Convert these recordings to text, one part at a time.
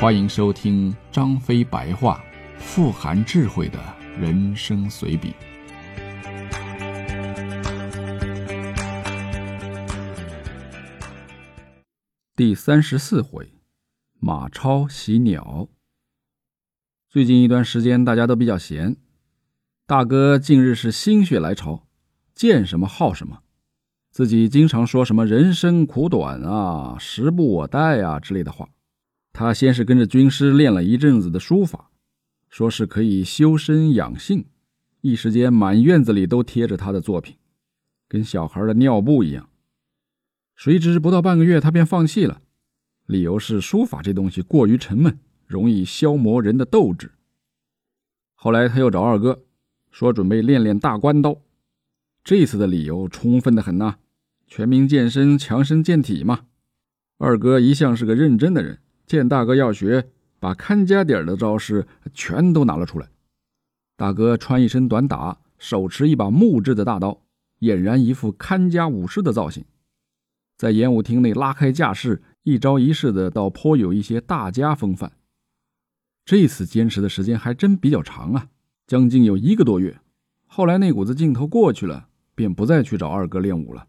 欢迎收听张飞白话，富含智慧的人生随笔。第三十四回，马超洗鸟。最近一段时间，大家都比较闲。大哥近日是心血来潮，见什么好什么，自己经常说什么“人生苦短啊，时不我待啊”之类的话。他先是跟着军师练了一阵子的书法，说是可以修身养性，一时间满院子里都贴着他的作品，跟小孩的尿布一样。谁知不到半个月，他便放弃了，理由是书法这东西过于沉闷，容易消磨人的斗志。后来他又找二哥，说准备练练大关刀，这次的理由充分的很呐，全民健身，强身健体嘛。二哥一向是个认真的人。见大哥要学，把看家底儿的招式全都拿了出来。大哥穿一身短打，手持一把木质的大刀，俨然一副看家武士的造型，在演武厅内拉开架势，一招一式的，倒颇有一些大家风范。这次坚持的时间还真比较长啊，将近有一个多月。后来那股子劲头过去了，便不再去找二哥练武了。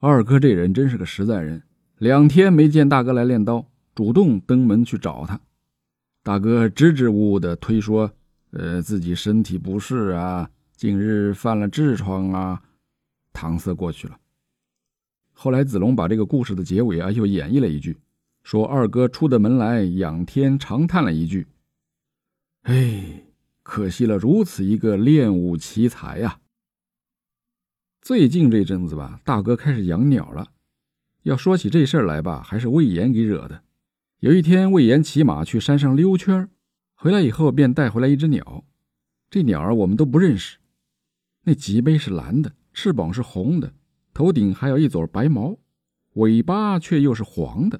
二哥这人真是个实在人，两天没见大哥来练刀。主动登门去找他，大哥支支吾吾的推说：“呃，自己身体不适啊，近日犯了痔疮啊。”搪塞过去了。后来子龙把这个故事的结尾啊，又演绎了一句，说二哥出的门来，仰天长叹了一句：“哎，可惜了如此一个练武奇才呀。”最近这阵子吧，大哥开始养鸟了。要说起这事儿来吧，还是魏延给惹的。有一天，魏延骑马去山上溜圈回来以后便带回来一只鸟。这鸟儿我们都不认识，那脊背是蓝的，翅膀是红的，头顶还有一撮白毛，尾巴却又是黄的，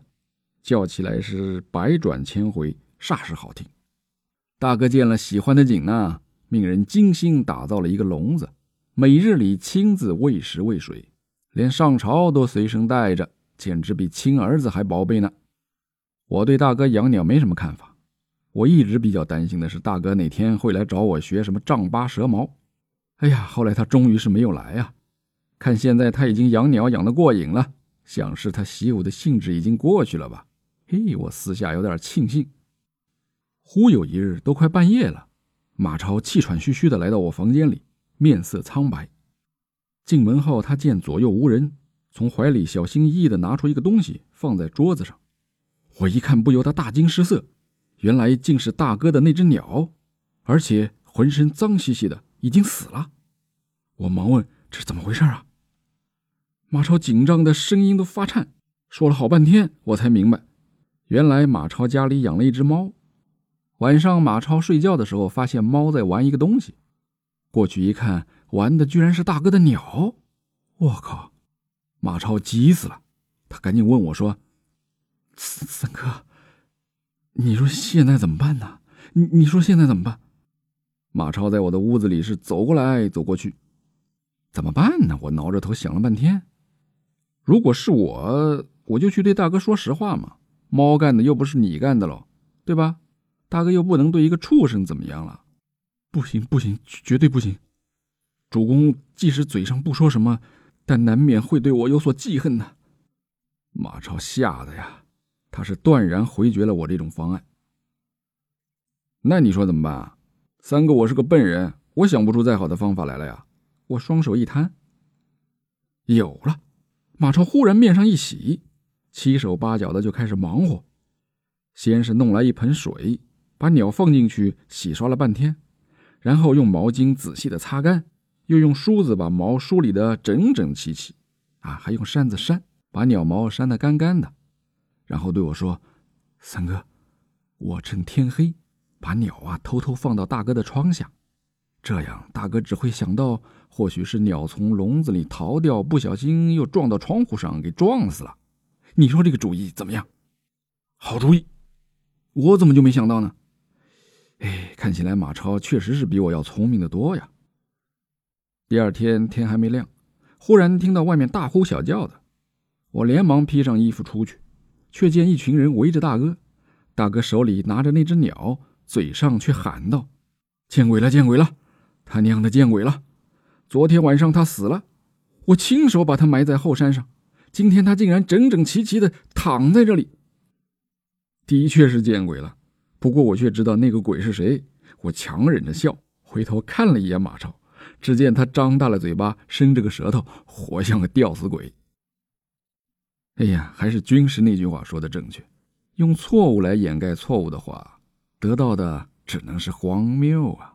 叫起来是百转千回，煞是好听。大哥见了喜欢的紧呢，命人精心打造了一个笼子，每日里亲自喂食喂水，连上朝都随身带着，简直比亲儿子还宝贝呢。我对大哥养鸟没什么看法，我一直比较担心的是大哥哪天会来找我学什么丈八蛇矛。哎呀，后来他终于是没有来呀。看现在他已经养鸟养得过瘾了，想是他习武的兴致已经过去了吧？嘿，我私下有点庆幸。忽有一日，都快半夜了，马超气喘吁吁地来到我房间里，面色苍白。进门后，他见左右无人，从怀里小心翼翼地拿出一个东西，放在桌子上。我一看，不由得大惊失色，原来竟是大哥的那只鸟，而且浑身脏兮兮的，已经死了。我忙问：“这是怎么回事啊？”马超紧张的声音都发颤，说了好半天，我才明白，原来马超家里养了一只猫。晚上马超睡觉的时候，发现猫在玩一个东西，过去一看，玩的居然是大哥的鸟。我靠！马超急死了，他赶紧问我说。三三哥，你说现在怎么办呢？你你说现在怎么办？马超在我的屋子里是走过来走过去，怎么办呢？我挠着头想了半天。如果是我，我就去对大哥说实话嘛。猫干的又不是你干的喽，对吧？大哥又不能对一个畜生怎么样了。不行不行，绝对不行！主公即使嘴上不说什么，但难免会对我有所记恨的。马超吓得呀！他是断然回绝了我这种方案。那你说怎么办啊？三哥，我是个笨人，我想不出再好的方法来了呀。我双手一摊，有了。马超忽然面上一喜，七手八脚的就开始忙活。先是弄来一盆水，把鸟放进去洗刷了半天，然后用毛巾仔细的擦干，又用梳子把毛梳理的整整齐齐，啊，还用扇子扇，把鸟毛扇得干干的。然后对我说：“三哥，我趁天黑把鸟啊偷偷放到大哥的窗下，这样大哥只会想到或许是鸟从笼子里逃掉，不小心又撞到窗户上给撞死了。你说这个主意怎么样？好主意，我怎么就没想到呢？哎，看起来马超确实是比我要聪明的多呀。第二天天还没亮，忽然听到外面大呼小叫的，我连忙披上衣服出去。却见一群人围着大哥，大哥手里拿着那只鸟，嘴上却喊道：“见鬼了，见鬼了！他娘的，见鬼了！昨天晚上他死了，我亲手把他埋在后山上，今天他竟然整整齐齐的躺在这里。的确是见鬼了，不过我却知道那个鬼是谁。我强忍着笑，回头看了一眼马超，只见他张大了嘴巴，伸着个舌头，活像个吊死鬼。哎呀，还是军师那句话说的正确。”用错误来掩盖错误的话，得到的只能是荒谬啊！